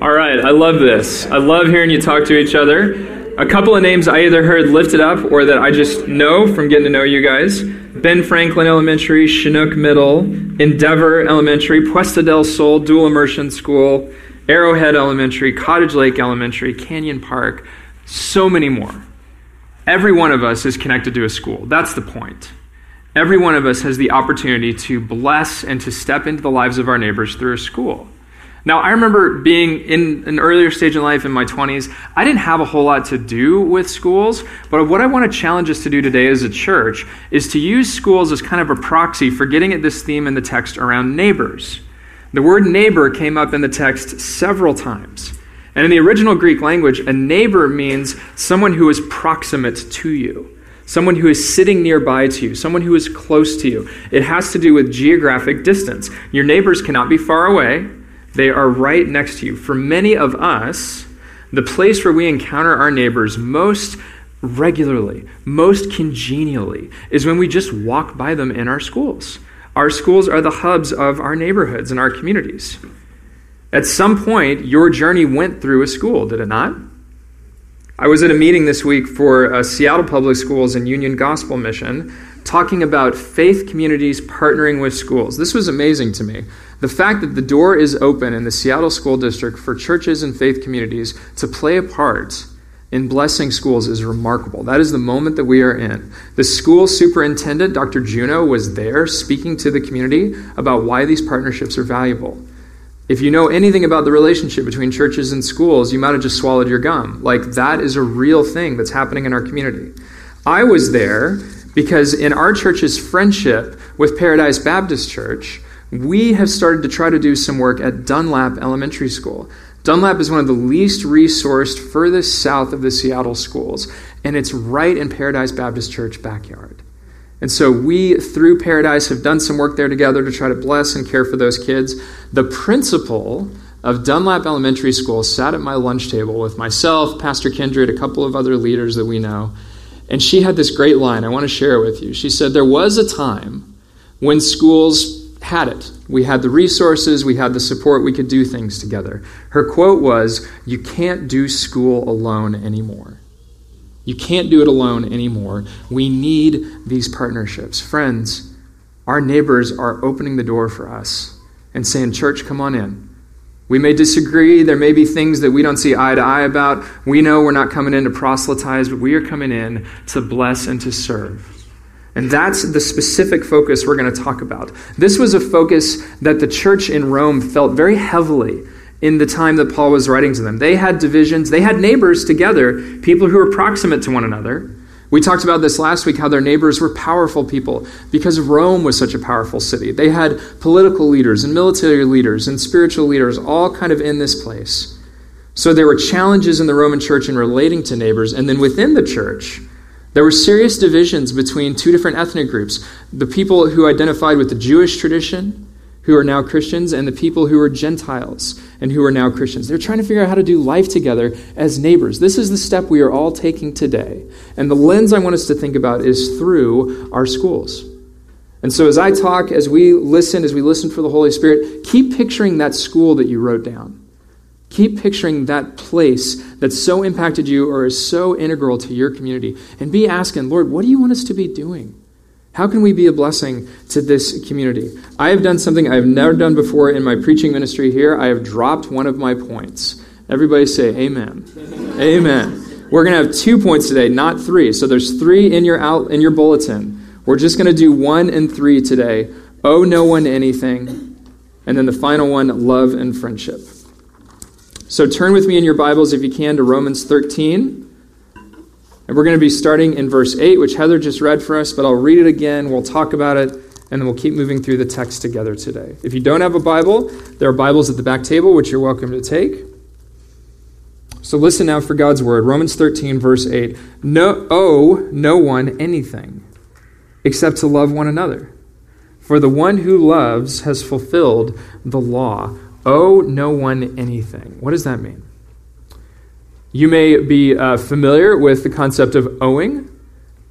All right, I love this. I love hearing you talk to each other. A couple of names I either heard lifted up or that I just know from getting to know you guys Ben Franklin Elementary, Chinook Middle, Endeavor Elementary, Puesta del Sol Dual Immersion School, Arrowhead Elementary, Cottage Lake Elementary, Canyon Park, so many more. Every one of us is connected to a school. That's the point. Every one of us has the opportunity to bless and to step into the lives of our neighbors through a school. Now, I remember being in an earlier stage in life in my 20s. I didn't have a whole lot to do with schools, but what I want to challenge us to do today as a church is to use schools as kind of a proxy for getting at this theme in the text around neighbors. The word neighbor came up in the text several times. And in the original Greek language, a neighbor means someone who is proximate to you, someone who is sitting nearby to you, someone who is close to you. It has to do with geographic distance. Your neighbors cannot be far away, they are right next to you. For many of us, the place where we encounter our neighbors most regularly, most congenially, is when we just walk by them in our schools. Our schools are the hubs of our neighborhoods and our communities. At some point, your journey went through a school, did it not? I was at a meeting this week for uh, Seattle Public Schools and Union Gospel Mission talking about faith communities partnering with schools. This was amazing to me. The fact that the door is open in the Seattle School District for churches and faith communities to play a part in blessing schools is remarkable. That is the moment that we are in. The school superintendent, Dr. Juneau, was there speaking to the community about why these partnerships are valuable. If you know anything about the relationship between churches and schools, you might have just swallowed your gum. Like, that is a real thing that's happening in our community. I was there because in our church's friendship with Paradise Baptist Church, we have started to try to do some work at Dunlap Elementary School. Dunlap is one of the least resourced, furthest south of the Seattle schools, and it's right in Paradise Baptist Church backyard. And so we, through Paradise, have done some work there together to try to bless and care for those kids. The principal of Dunlap Elementary School sat at my lunch table with myself, Pastor Kindred, a couple of other leaders that we know, and she had this great line. I want to share it with you. She said, There was a time when schools had it. We had the resources, we had the support, we could do things together. Her quote was, You can't do school alone anymore. You can't do it alone anymore. We need these partnerships. Friends, our neighbors are opening the door for us and saying, Church, come on in. We may disagree. There may be things that we don't see eye to eye about. We know we're not coming in to proselytize, but we are coming in to bless and to serve. And that's the specific focus we're going to talk about. This was a focus that the church in Rome felt very heavily in the time that Paul was writing to them. They had divisions, they had neighbors together, people who were proximate to one another. We talked about this last week how their neighbors were powerful people because Rome was such a powerful city. They had political leaders and military leaders and spiritual leaders all kind of in this place. So there were challenges in the Roman church in relating to neighbors. And then within the church, there were serious divisions between two different ethnic groups the people who identified with the Jewish tradition, who are now Christians, and the people who were Gentiles and who are now Christians. They're trying to figure out how to do life together as neighbors. This is the step we are all taking today. And the lens I want us to think about is through our schools. And so as I talk, as we listen, as we listen for the Holy Spirit, keep picturing that school that you wrote down. Keep picturing that place that so impacted you or is so integral to your community and be asking, Lord, what do you want us to be doing? How can we be a blessing to this community? I have done something I've never done before in my preaching ministry here. I have dropped one of my points. Everybody say amen. amen. amen. We're going to have two points today, not three. So there's three in your out in your bulletin. We're just going to do one and three today. Owe no one anything. And then the final one, love and friendship. So turn with me in your Bibles, if you can, to Romans 13. And we're going to be starting in verse 8, which Heather just read for us, but I'll read it again. We'll talk about it, and then we'll keep moving through the text together today. If you don't have a Bible, there are Bibles at the back table, which you're welcome to take. So listen now for God's word. Romans 13, verse 8. No, owe no one anything except to love one another. For the one who loves has fulfilled the law. Owe no one anything. What does that mean? You may be uh, familiar with the concept of owing.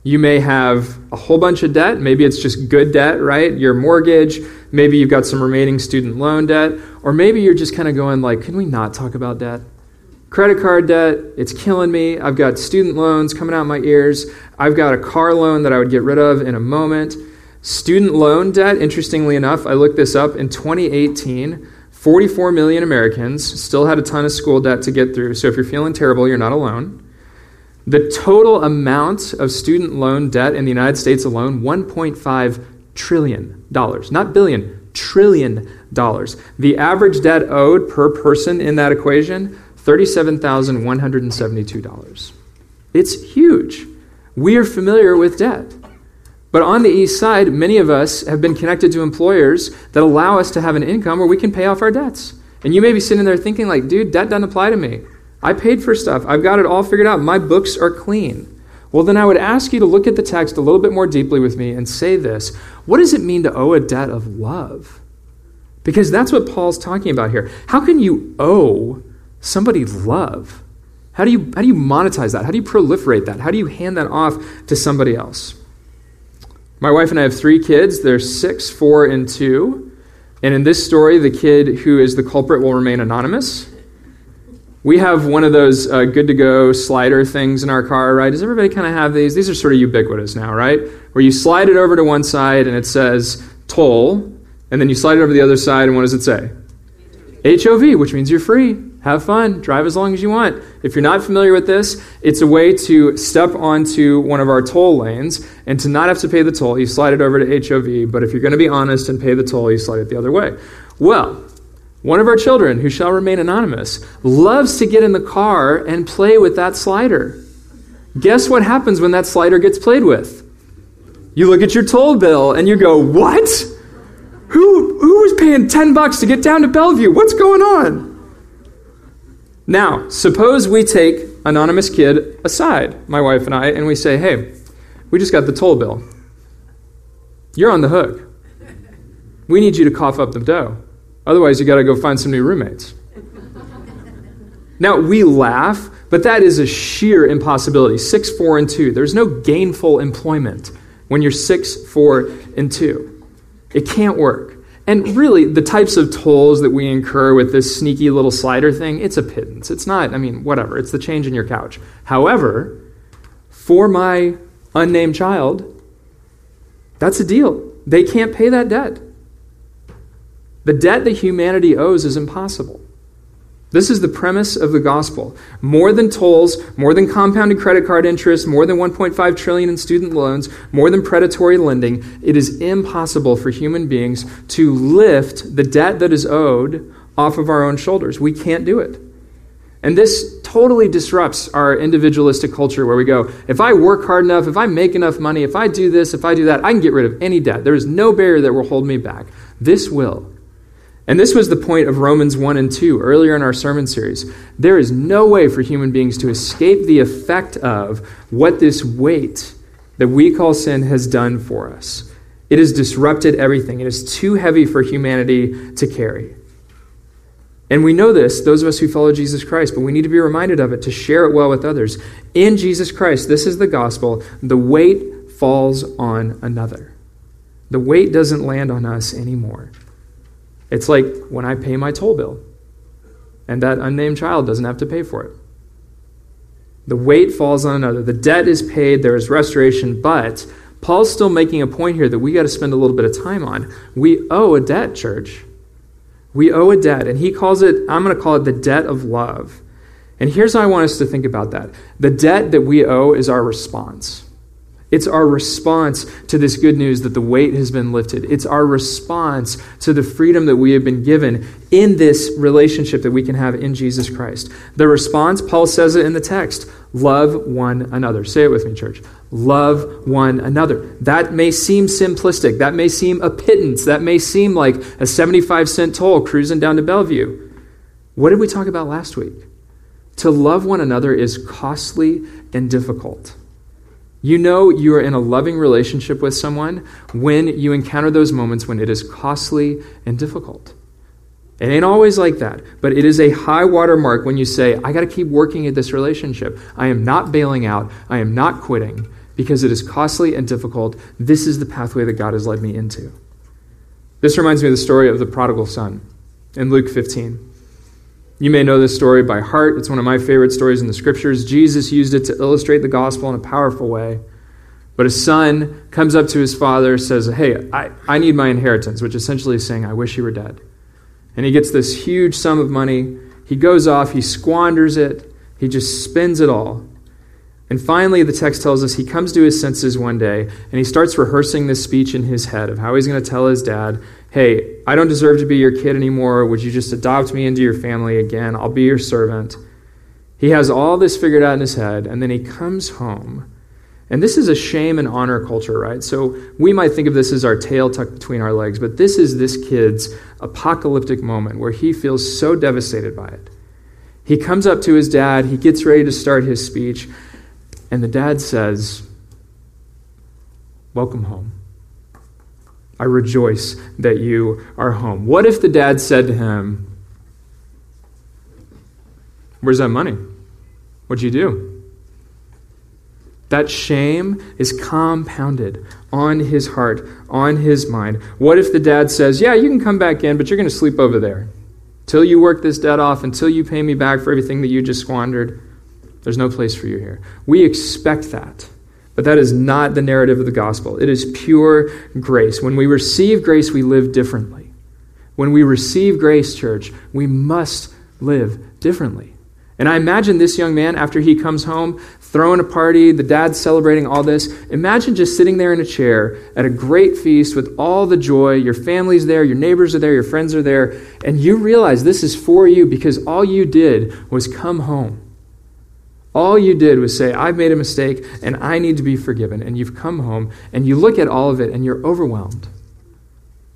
You may have a whole bunch of debt. Maybe it's just good debt, right? Your mortgage. Maybe you've got some remaining student loan debt. Or maybe you're just kind of going like, can we not talk about debt? Credit card debt, it's killing me. I've got student loans coming out my ears. I've got a car loan that I would get rid of in a moment. Student loan debt, interestingly enough, I looked this up in 2018. 44 million Americans still had a ton of school debt to get through. So if you're feeling terrible, you're not alone. The total amount of student loan debt in the United States alone, $1.5 trillion. Not billion, trillion dollars. The average debt owed per person in that equation, $37,172. It's huge. We are familiar with debt. But on the east side, many of us have been connected to employers that allow us to have an income where we can pay off our debts. And you may be sitting there thinking, like, dude, debt doesn't apply to me. I paid for stuff. I've got it all figured out. My books are clean. Well, then I would ask you to look at the text a little bit more deeply with me and say this What does it mean to owe a debt of love? Because that's what Paul's talking about here. How can you owe somebody love? How do you, how do you monetize that? How do you proliferate that? How do you hand that off to somebody else? My wife and I have three kids. They're six, four, and two. And in this story, the kid who is the culprit will remain anonymous. We have one of those uh, good to go slider things in our car, right? Does everybody kind of have these? These are sort of ubiquitous now, right? Where you slide it over to one side and it says toll, and then you slide it over the other side, and what does it say? HOV, which means you're free. Have fun. Drive as long as you want. If you're not familiar with this, it's a way to step onto one of our toll lanes and to not have to pay the toll. You slide it over to HOV, but if you're going to be honest and pay the toll, you slide it the other way. Well, one of our children, who shall remain anonymous, loves to get in the car and play with that slider. Guess what happens when that slider gets played with? You look at your toll bill and you go, What? Who, who was paying 10 bucks to get down to Bellevue? What's going on? Now, suppose we take anonymous kid aside, my wife and I, and we say, hey, we just got the toll bill. You're on the hook. We need you to cough up the dough. Otherwise, you got to go find some new roommates. now, we laugh, but that is a sheer impossibility. Six, four, and two. There's no gainful employment when you're six, four, and two. It can't work. And really, the types of tolls that we incur with this sneaky little slider thing, it's a pittance. It's not, I mean, whatever. It's the change in your couch. However, for my unnamed child, that's a deal. They can't pay that debt. The debt that humanity owes is impossible. This is the premise of the gospel. More than tolls, more than compounded credit card interest, more than 1.5 trillion in student loans, more than predatory lending, it is impossible for human beings to lift the debt that is owed off of our own shoulders. We can't do it. And this totally disrupts our individualistic culture where we go, if I work hard enough, if I make enough money, if I do this, if I do that, I can get rid of any debt. There is no barrier that will hold me back. This will. And this was the point of Romans 1 and 2 earlier in our sermon series. There is no way for human beings to escape the effect of what this weight that we call sin has done for us. It has disrupted everything. It is too heavy for humanity to carry. And we know this, those of us who follow Jesus Christ, but we need to be reminded of it to share it well with others. In Jesus Christ, this is the gospel, the weight falls on another. The weight doesn't land on us anymore. It's like when I pay my toll bill and that unnamed child doesn't have to pay for it. The weight falls on another. The debt is paid, there is restoration, but Paul's still making a point here that we got to spend a little bit of time on. We owe a debt, church. We owe a debt, and he calls it, I'm going to call it the debt of love. And here's how I want us to think about that the debt that we owe is our response. It's our response to this good news that the weight has been lifted. It's our response to the freedom that we have been given in this relationship that we can have in Jesus Christ. The response, Paul says it in the text love one another. Say it with me, church. Love one another. That may seem simplistic. That may seem a pittance. That may seem like a 75 cent toll cruising down to Bellevue. What did we talk about last week? To love one another is costly and difficult. You know you are in a loving relationship with someone when you encounter those moments when it is costly and difficult. It ain't always like that, but it is a high water mark when you say, I got to keep working at this relationship. I am not bailing out. I am not quitting because it is costly and difficult. This is the pathway that God has led me into. This reminds me of the story of the prodigal son in Luke 15. You may know this story by heart. It's one of my favorite stories in the scriptures. Jesus used it to illustrate the gospel in a powerful way. But a son comes up to his father, says, Hey, I, I need my inheritance, which essentially is saying, I wish you were dead. And he gets this huge sum of money. He goes off, he squanders it, he just spends it all. And finally, the text tells us he comes to his senses one day and he starts rehearsing this speech in his head of how he's going to tell his dad, Hey, I don't deserve to be your kid anymore. Would you just adopt me into your family again? I'll be your servant. He has all this figured out in his head, and then he comes home. And this is a shame and honor culture, right? So we might think of this as our tail tucked between our legs, but this is this kid's apocalyptic moment where he feels so devastated by it. He comes up to his dad, he gets ready to start his speech, and the dad says, Welcome home. I rejoice that you are home. What if the dad said to him, Where's that money? What'd you do? That shame is compounded on his heart, on his mind. What if the dad says, Yeah, you can come back in, but you're going to sleep over there till you work this debt off, until you pay me back for everything that you just squandered? There's no place for you here. We expect that. But that is not the narrative of the gospel. It is pure grace. When we receive grace, we live differently. When we receive grace, church, we must live differently. And I imagine this young man, after he comes home, throwing a party, the dad's celebrating all this. Imagine just sitting there in a chair at a great feast with all the joy. Your family's there, your neighbors are there, your friends are there, and you realize this is for you because all you did was come home. All you did was say, I've made a mistake and I need to be forgiven. And you've come home and you look at all of it and you're overwhelmed.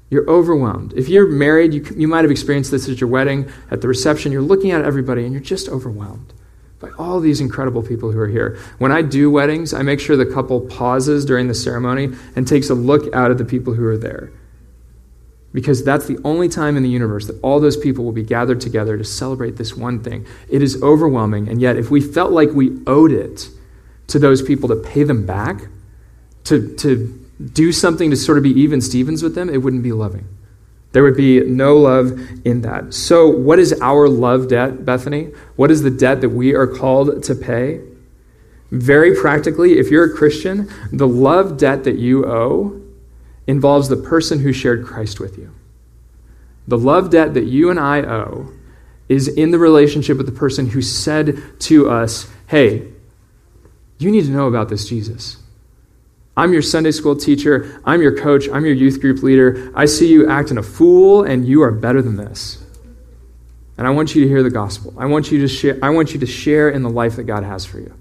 You're overwhelmed. If you're married, you, you might have experienced this at your wedding, at the reception. You're looking at everybody and you're just overwhelmed by all these incredible people who are here. When I do weddings, I make sure the couple pauses during the ceremony and takes a look out at the people who are there because that's the only time in the universe that all those people will be gathered together to celebrate this one thing. It is overwhelming, and yet if we felt like we owed it to those people to pay them back, to, to do something to sort of be even Stevens with them, it wouldn't be loving. There would be no love in that. So, what is our love debt, Bethany? What is the debt that we are called to pay? Very practically, if you're a Christian, the love debt that you owe involves the person who shared Christ with you. The love debt that you and I owe is in the relationship with the person who said to us, Hey, you need to know about this Jesus. I'm your Sunday school teacher. I'm your coach. I'm your youth group leader. I see you acting a fool, and you are better than this. And I want you to hear the gospel. I want you to share, I want you to share in the life that God has for you.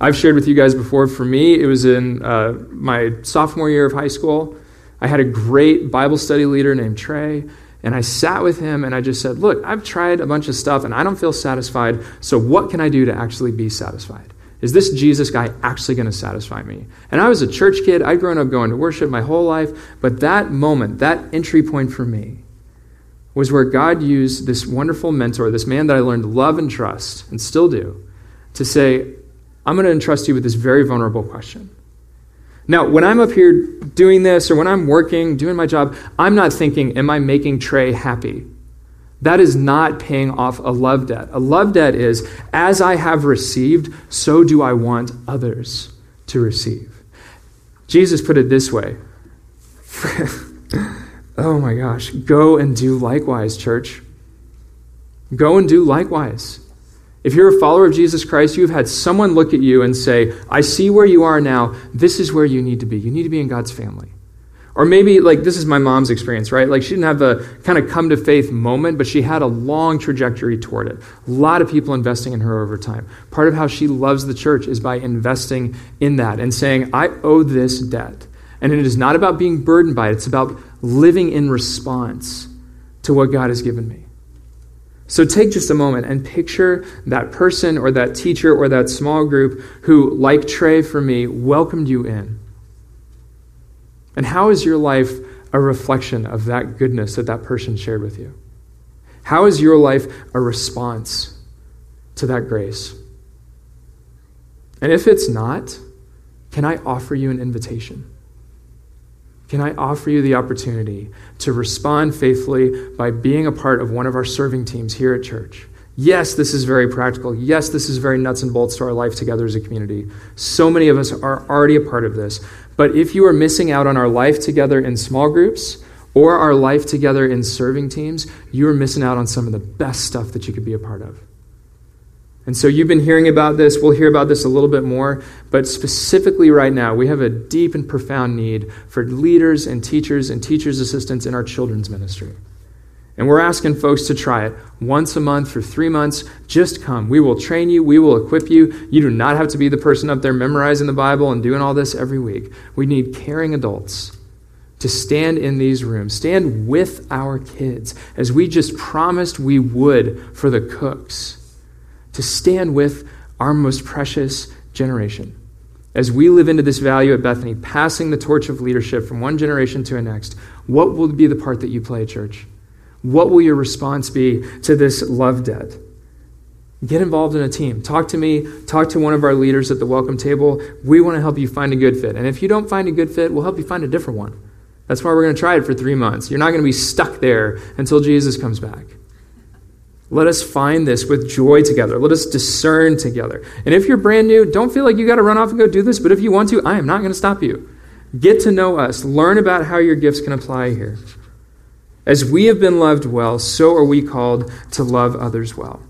I've shared with you guys before. For me, it was in uh, my sophomore year of high school. I had a great Bible study leader named Trey, and I sat with him and I just said, Look, I've tried a bunch of stuff and I don't feel satisfied, so what can I do to actually be satisfied? Is this Jesus guy actually going to satisfy me? And I was a church kid. I'd grown up going to worship my whole life, but that moment, that entry point for me, was where God used this wonderful mentor, this man that I learned to love and trust, and still do, to say, I'm going to entrust you with this very vulnerable question. Now, when I'm up here doing this or when I'm working, doing my job, I'm not thinking, am I making Trey happy? That is not paying off a love debt. A love debt is, as I have received, so do I want others to receive. Jesus put it this way Oh my gosh, go and do likewise, church. Go and do likewise. If you're a follower of Jesus Christ, you've had someone look at you and say, I see where you are now. This is where you need to be. You need to be in God's family. Or maybe, like, this is my mom's experience, right? Like, she didn't have a kind of come to faith moment, but she had a long trajectory toward it. A lot of people investing in her over time. Part of how she loves the church is by investing in that and saying, I owe this debt. And it is not about being burdened by it, it's about living in response to what God has given me. So take just a moment and picture that person or that teacher or that small group who, like Trey for me, welcomed you in. And how is your life a reflection of that goodness that that person shared with you? How is your life a response to that grace? And if it's not, can I offer you an invitation? Can I offer you the opportunity to respond faithfully by being a part of one of our serving teams here at church? Yes, this is very practical. Yes, this is very nuts and bolts to our life together as a community. So many of us are already a part of this. But if you are missing out on our life together in small groups or our life together in serving teams, you are missing out on some of the best stuff that you could be a part of. And so you've been hearing about this. We'll hear about this a little bit more. But specifically, right now, we have a deep and profound need for leaders and teachers and teachers' assistants in our children's ministry. And we're asking folks to try it once a month for three months. Just come. We will train you. We will equip you. You do not have to be the person up there memorizing the Bible and doing all this every week. We need caring adults to stand in these rooms, stand with our kids, as we just promised we would for the cooks to stand with our most precious generation. As we live into this value at Bethany, passing the torch of leadership from one generation to the next, what will be the part that you play, church? What will your response be to this love debt? Get involved in a team. Talk to me. Talk to one of our leaders at the welcome table. We want to help you find a good fit. And if you don't find a good fit, we'll help you find a different one. That's why we're going to try it for three months. You're not going to be stuck there until Jesus comes back. Let us find this with joy together. Let us discern together. And if you're brand new, don't feel like you got to run off and go do this, but if you want to, I am not going to stop you. Get to know us. Learn about how your gifts can apply here. As we have been loved well, so are we called to love others well.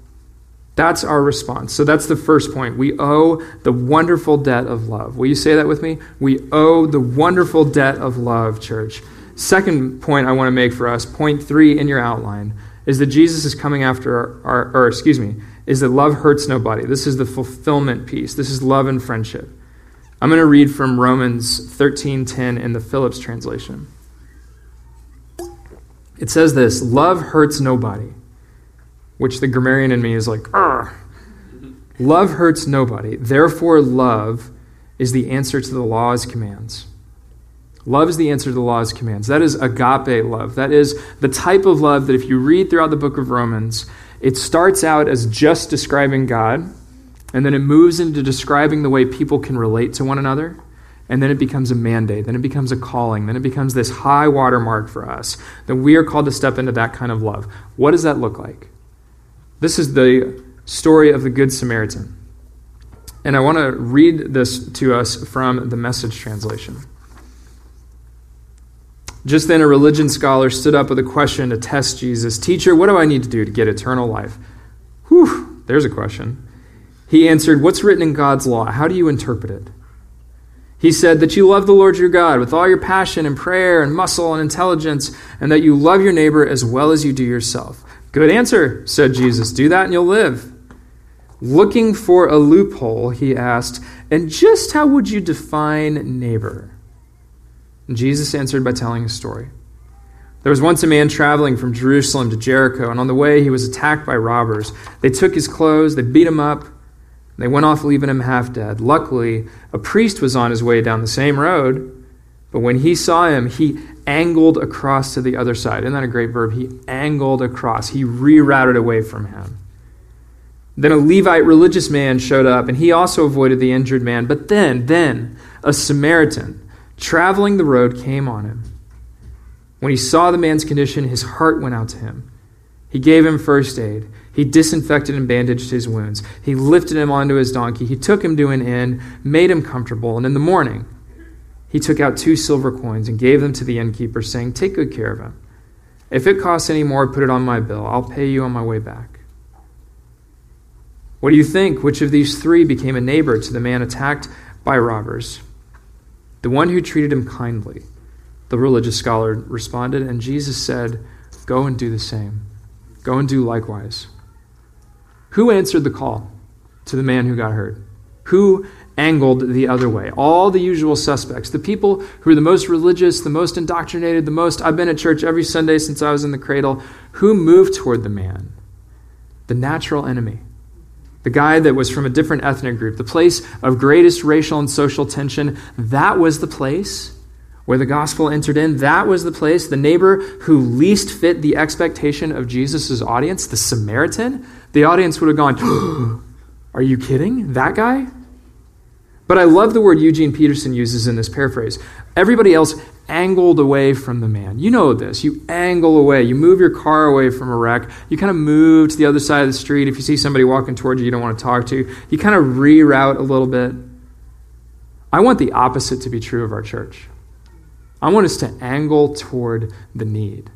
That's our response. So that's the first point. We owe the wonderful debt of love. Will you say that with me? We owe the wonderful debt of love, church. Second point I want to make for us, point three in your outline is that Jesus is coming after our, our, or excuse me, is that love hurts nobody. This is the fulfillment piece. This is love and friendship. I'm going to read from Romans 13:10 in the Phillips translation. It says this, love hurts nobody, which the grammarian in me is like, Argh. Love hurts nobody. Therefore love is the answer to the law's commands. Love is the answer to the law's commands. That is agape love. That is the type of love that if you read throughout the book of Romans, it starts out as just describing God, and then it moves into describing the way people can relate to one another, and then it becomes a mandate, then it becomes a calling, then it becomes this high watermark for us that we are called to step into that kind of love. What does that look like? This is the story of the Good Samaritan. And I want to read this to us from the message translation. Just then, a religion scholar stood up with a question to test Jesus Teacher, what do I need to do to get eternal life? Whew, there's a question. He answered, What's written in God's law? How do you interpret it? He said that you love the Lord your God with all your passion and prayer and muscle and intelligence, and that you love your neighbor as well as you do yourself. Good answer, said Jesus. Do that and you'll live. Looking for a loophole, he asked, And just how would you define neighbor? Jesus answered by telling a story. There was once a man traveling from Jerusalem to Jericho, and on the way he was attacked by robbers. They took his clothes, they beat him up, they went off leaving him half dead. Luckily, a priest was on his way down the same road, but when he saw him, he angled across to the other side. Isn't that a great verb? He angled across, he rerouted away from him. Then a Levite religious man showed up, and he also avoided the injured man. But then, then, a Samaritan traveling the road, came on him. When he saw the man's condition, his heart went out to him. He gave him first aid. He disinfected and bandaged his wounds. He lifted him onto his donkey. He took him to an inn, made him comfortable, and in the morning, he took out two silver coins and gave them to the innkeeper, saying, Take good care of him. If it costs any more, put it on my bill. I'll pay you on my way back. What do you think? Which of these three became a neighbor to the man attacked by robbers? The one who treated him kindly. The religious scholar responded, and Jesus said, Go and do the same. Go and do likewise. Who answered the call to the man who got hurt? Who angled the other way? All the usual suspects. The people who are the most religious, the most indoctrinated, the most, I've been at church every Sunday since I was in the cradle. Who moved toward the man? The natural enemy the guy that was from a different ethnic group, the place of greatest racial and social tension, that was the place where the gospel entered in. That was the place, the neighbor who least fit the expectation of Jesus' audience, the Samaritan, the audience would have gone, Are you kidding? That guy? But I love the word Eugene Peterson uses in this paraphrase. Everybody else angled away from the man. You know this. You angle away. You move your car away from a wreck. You kind of move to the other side of the street. If you see somebody walking towards you you don't want to talk to, you kind of reroute a little bit. I want the opposite to be true of our church. I want us to angle toward the need.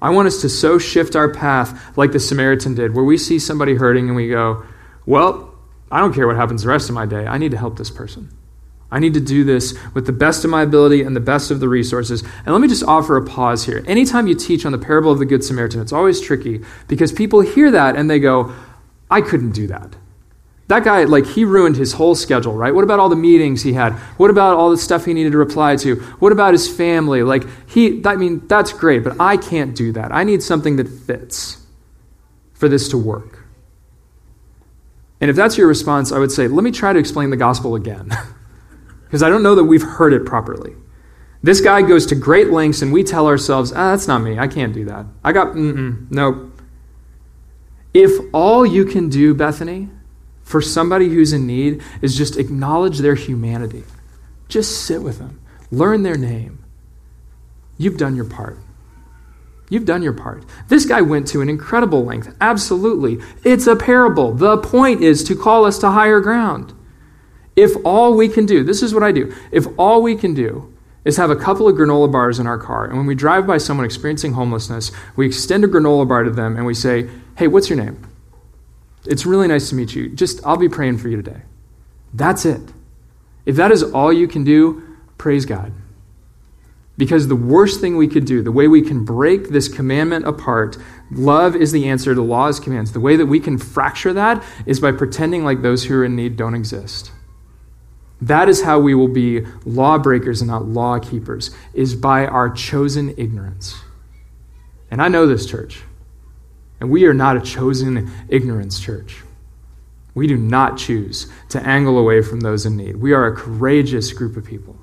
I want us to so shift our path like the Samaritan did, where we see somebody hurting and we go, Well, I don't care what happens the rest of my day. I need to help this person. I need to do this with the best of my ability and the best of the resources. And let me just offer a pause here. Anytime you teach on the parable of the Good Samaritan, it's always tricky because people hear that and they go, I couldn't do that. That guy, like, he ruined his whole schedule, right? What about all the meetings he had? What about all the stuff he needed to reply to? What about his family? Like, he, I mean, that's great, but I can't do that. I need something that fits for this to work. And if that's your response, I would say, let me try to explain the gospel again. Because I don't know that we've heard it properly. This guy goes to great lengths, and we tell ourselves, ah, that's not me. I can't do that. I got, mm nope. If all you can do, Bethany, for somebody who's in need is just acknowledge their humanity, just sit with them, learn their name, you've done your part. You've done your part. This guy went to an incredible length. Absolutely. It's a parable. The point is to call us to higher ground. If all we can do, this is what I do, if all we can do is have a couple of granola bars in our car, and when we drive by someone experiencing homelessness, we extend a granola bar to them and we say, Hey, what's your name? It's really nice to meet you. Just, I'll be praying for you today. That's it. If that is all you can do, praise God. Because the worst thing we could do, the way we can break this commandment apart, love is the answer to law's commands. The way that we can fracture that is by pretending like those who are in need don't exist. That is how we will be lawbreakers and not law keepers, is by our chosen ignorance. And I know this church. And we are not a chosen ignorance church. We do not choose to angle away from those in need. We are a courageous group of people.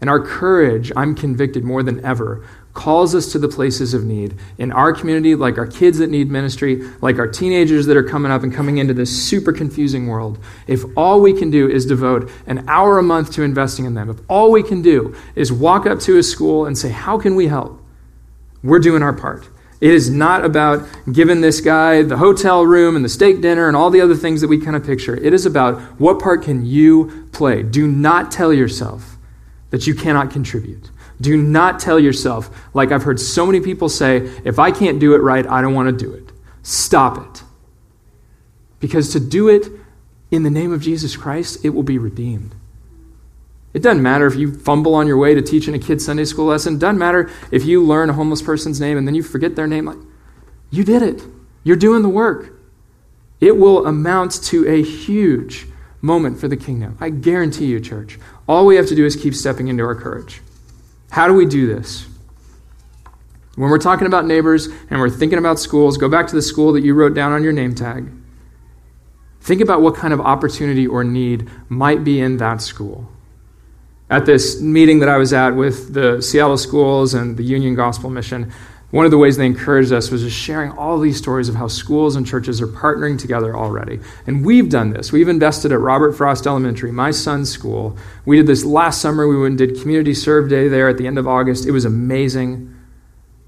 And our courage, I'm convicted more than ever, calls us to the places of need in our community, like our kids that need ministry, like our teenagers that are coming up and coming into this super confusing world. If all we can do is devote an hour a month to investing in them, if all we can do is walk up to a school and say, How can we help? We're doing our part. It is not about giving this guy the hotel room and the steak dinner and all the other things that we kind of picture. It is about what part can you play? Do not tell yourself that you cannot contribute. Do not tell yourself, like I've heard so many people say, if I can't do it right, I don't want to do it. Stop it. Because to do it in the name of Jesus Christ, it will be redeemed. It doesn't matter if you fumble on your way to teaching a kid's Sunday school lesson. It doesn't matter if you learn a homeless person's name and then you forget their name. Like, you did it. You're doing the work. It will amount to a huge moment for the kingdom. I guarantee you, church. All we have to do is keep stepping into our courage. How do we do this? When we're talking about neighbors and we're thinking about schools, go back to the school that you wrote down on your name tag. Think about what kind of opportunity or need might be in that school. At this meeting that I was at with the Seattle schools and the Union Gospel Mission, one of the ways they encouraged us was just sharing all these stories of how schools and churches are partnering together already. And we've done this. We've invested at Robert Frost Elementary, my son's school. We did this last summer. We went and did Community Serve Day there at the end of August. It was amazing.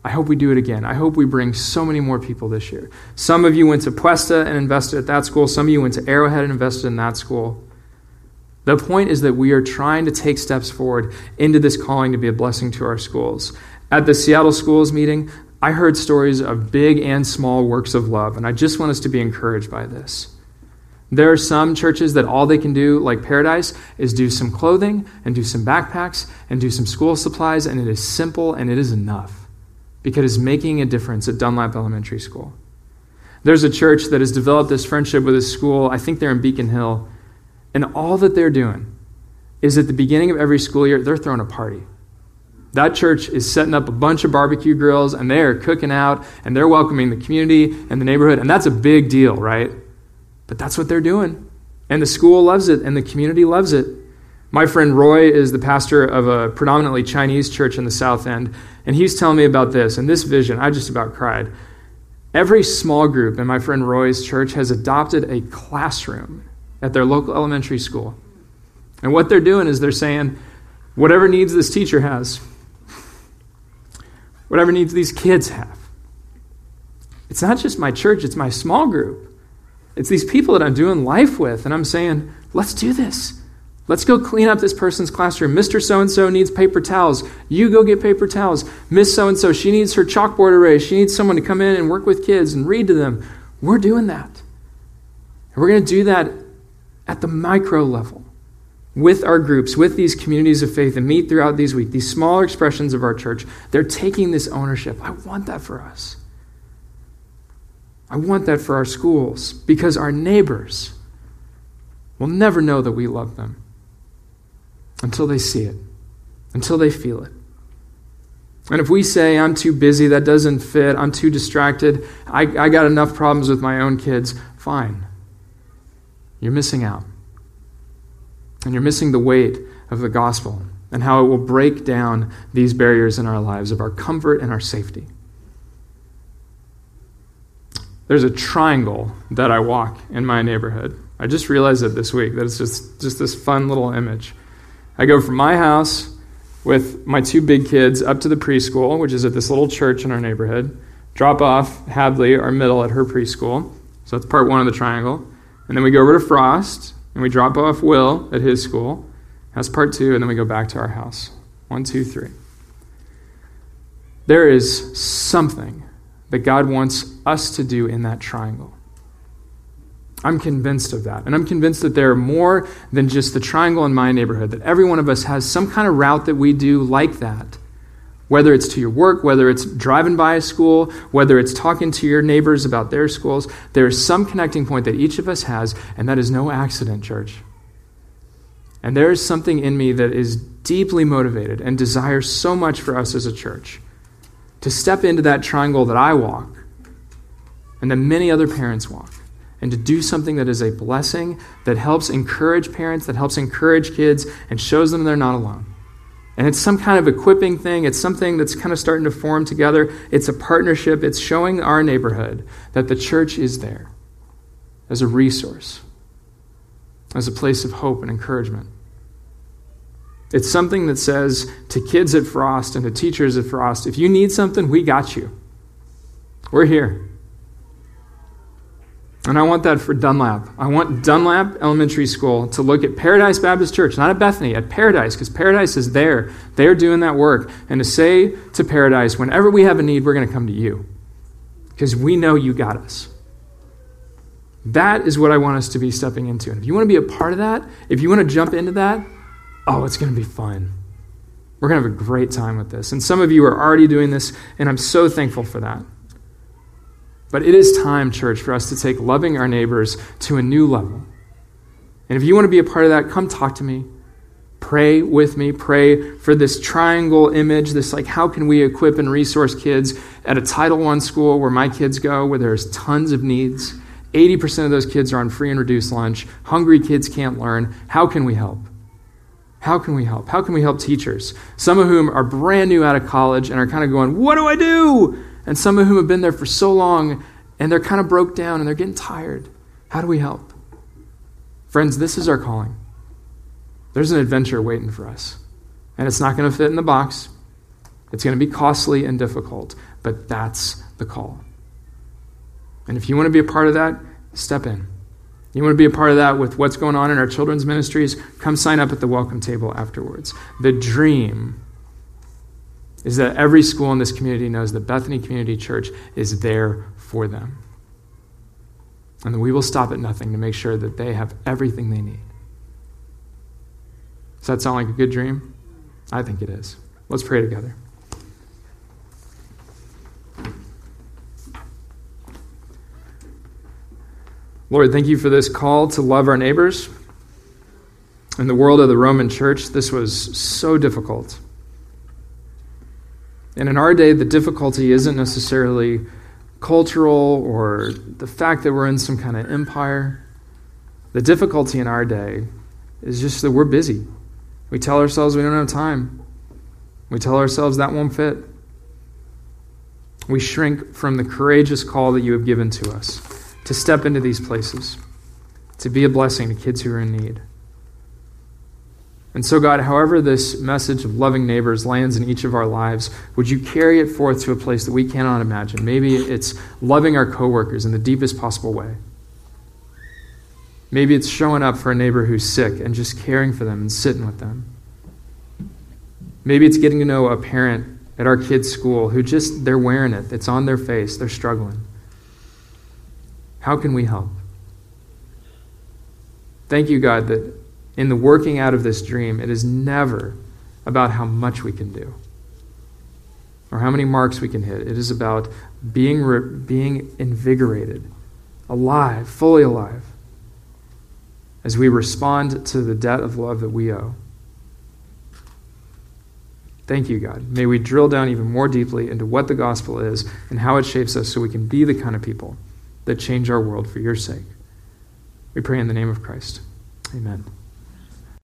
I hope we do it again. I hope we bring so many more people this year. Some of you went to Puesta and invested at that school. Some of you went to Arrowhead and invested in that school. The point is that we are trying to take steps forward into this calling to be a blessing to our schools. At the Seattle Schools meeting, I heard stories of big and small works of love, and I just want us to be encouraged by this. There are some churches that all they can do, like Paradise, is do some clothing and do some backpacks and do some school supplies, and it is simple and it is enough because it's making a difference at Dunlap Elementary School. There's a church that has developed this friendship with a school, I think they're in Beacon Hill, and all that they're doing is at the beginning of every school year, they're throwing a party. That church is setting up a bunch of barbecue grills and they are cooking out and they're welcoming the community and the neighborhood. And that's a big deal, right? But that's what they're doing. And the school loves it and the community loves it. My friend Roy is the pastor of a predominantly Chinese church in the South End. And he's telling me about this. And this vision, I just about cried. Every small group in my friend Roy's church has adopted a classroom at their local elementary school. And what they're doing is they're saying, whatever needs this teacher has, whatever needs these kids have. It's not just my church, it's my small group. It's these people that I'm doing life with, and I'm saying, let's do this. Let's go clean up this person's classroom. Mr. So and so needs paper towels. You go get paper towels. Miss So and so, she needs her chalkboard array. She needs someone to come in and work with kids and read to them. We're doing that. And we're going to do that at the micro level with our groups, with these communities of faith, and meet throughout these weeks, these smaller expressions of our church. They're taking this ownership. I want that for us. I want that for our schools because our neighbors will never know that we love them until they see it, until they feel it. And if we say, I'm too busy, that doesn't fit, I'm too distracted, I, I got enough problems with my own kids, fine. You're missing out. And you're missing the weight of the gospel and how it will break down these barriers in our lives of our comfort and our safety. There's a triangle that I walk in my neighborhood. I just realized it this week that it's just, just this fun little image. I go from my house with my two big kids up to the preschool, which is at this little church in our neighborhood, drop off Hadley, our middle, at her preschool. So that's part one of the triangle. And then we go over to Frost, and we drop off Will at his school. That's part two, and then we go back to our house. One, two, three. There is something that God wants us to do in that triangle. I'm convinced of that. And I'm convinced that there are more than just the triangle in my neighborhood, that every one of us has some kind of route that we do like that. Whether it's to your work, whether it's driving by a school, whether it's talking to your neighbors about their schools, there is some connecting point that each of us has, and that is no accident, church. And there is something in me that is deeply motivated and desires so much for us as a church to step into that triangle that I walk and that many other parents walk and to do something that is a blessing, that helps encourage parents, that helps encourage kids, and shows them they're not alone. And it's some kind of equipping thing. It's something that's kind of starting to form together. It's a partnership. It's showing our neighborhood that the church is there as a resource, as a place of hope and encouragement. It's something that says to kids at Frost and to teachers at Frost if you need something, we got you. We're here. And I want that for Dunlap. I want Dunlap Elementary School to look at Paradise Baptist Church, not at Bethany, at Paradise, because Paradise is there. They're doing that work. And to say to Paradise, whenever we have a need, we're going to come to you, because we know you got us. That is what I want us to be stepping into. And if you want to be a part of that, if you want to jump into that, oh, it's going to be fun. We're going to have a great time with this. And some of you are already doing this, and I'm so thankful for that. But it is time, church, for us to take loving our neighbors to a new level. And if you want to be a part of that, come talk to me. Pray with me. Pray for this triangle image, this like, how can we equip and resource kids at a Title I school where my kids go, where there's tons of needs? 80% of those kids are on free and reduced lunch. Hungry kids can't learn. How can we help? How can we help? How can we help teachers? Some of whom are brand new out of college and are kind of going, What do I do? And some of whom have been there for so long and they're kind of broke down and they're getting tired. How do we help? Friends, this is our calling. There's an adventure waiting for us. And it's not going to fit in the box. It's going to be costly and difficult, but that's the call. And if you want to be a part of that, step in. You want to be a part of that with what's going on in our children's ministries? Come sign up at the welcome table afterwards. The dream is that every school in this community knows that Bethany Community Church is there for them. And that we will stop at nothing to make sure that they have everything they need. Does that sound like a good dream? I think it is. Let's pray together. Lord, thank you for this call to love our neighbors. In the world of the Roman church, this was so difficult. And in our day, the difficulty isn't necessarily cultural or the fact that we're in some kind of empire. The difficulty in our day is just that we're busy. We tell ourselves we don't have time. We tell ourselves that won't fit. We shrink from the courageous call that you have given to us to step into these places, to be a blessing to kids who are in need. And so, God, however this message of loving neighbors lands in each of our lives, would you carry it forth to a place that we cannot imagine? Maybe it's loving our coworkers in the deepest possible way. Maybe it's showing up for a neighbor who's sick and just caring for them and sitting with them. Maybe it's getting to know a parent at our kids' school who just, they're wearing it. It's on their face. They're struggling. How can we help? Thank you, God, that in the working out of this dream, it is never about how much we can do or how many marks we can hit. It is about being, re- being invigorated, alive, fully alive, as we respond to the debt of love that we owe. Thank you, God. May we drill down even more deeply into what the gospel is and how it shapes us so we can be the kind of people that change our world for your sake. We pray in the name of Christ. Amen.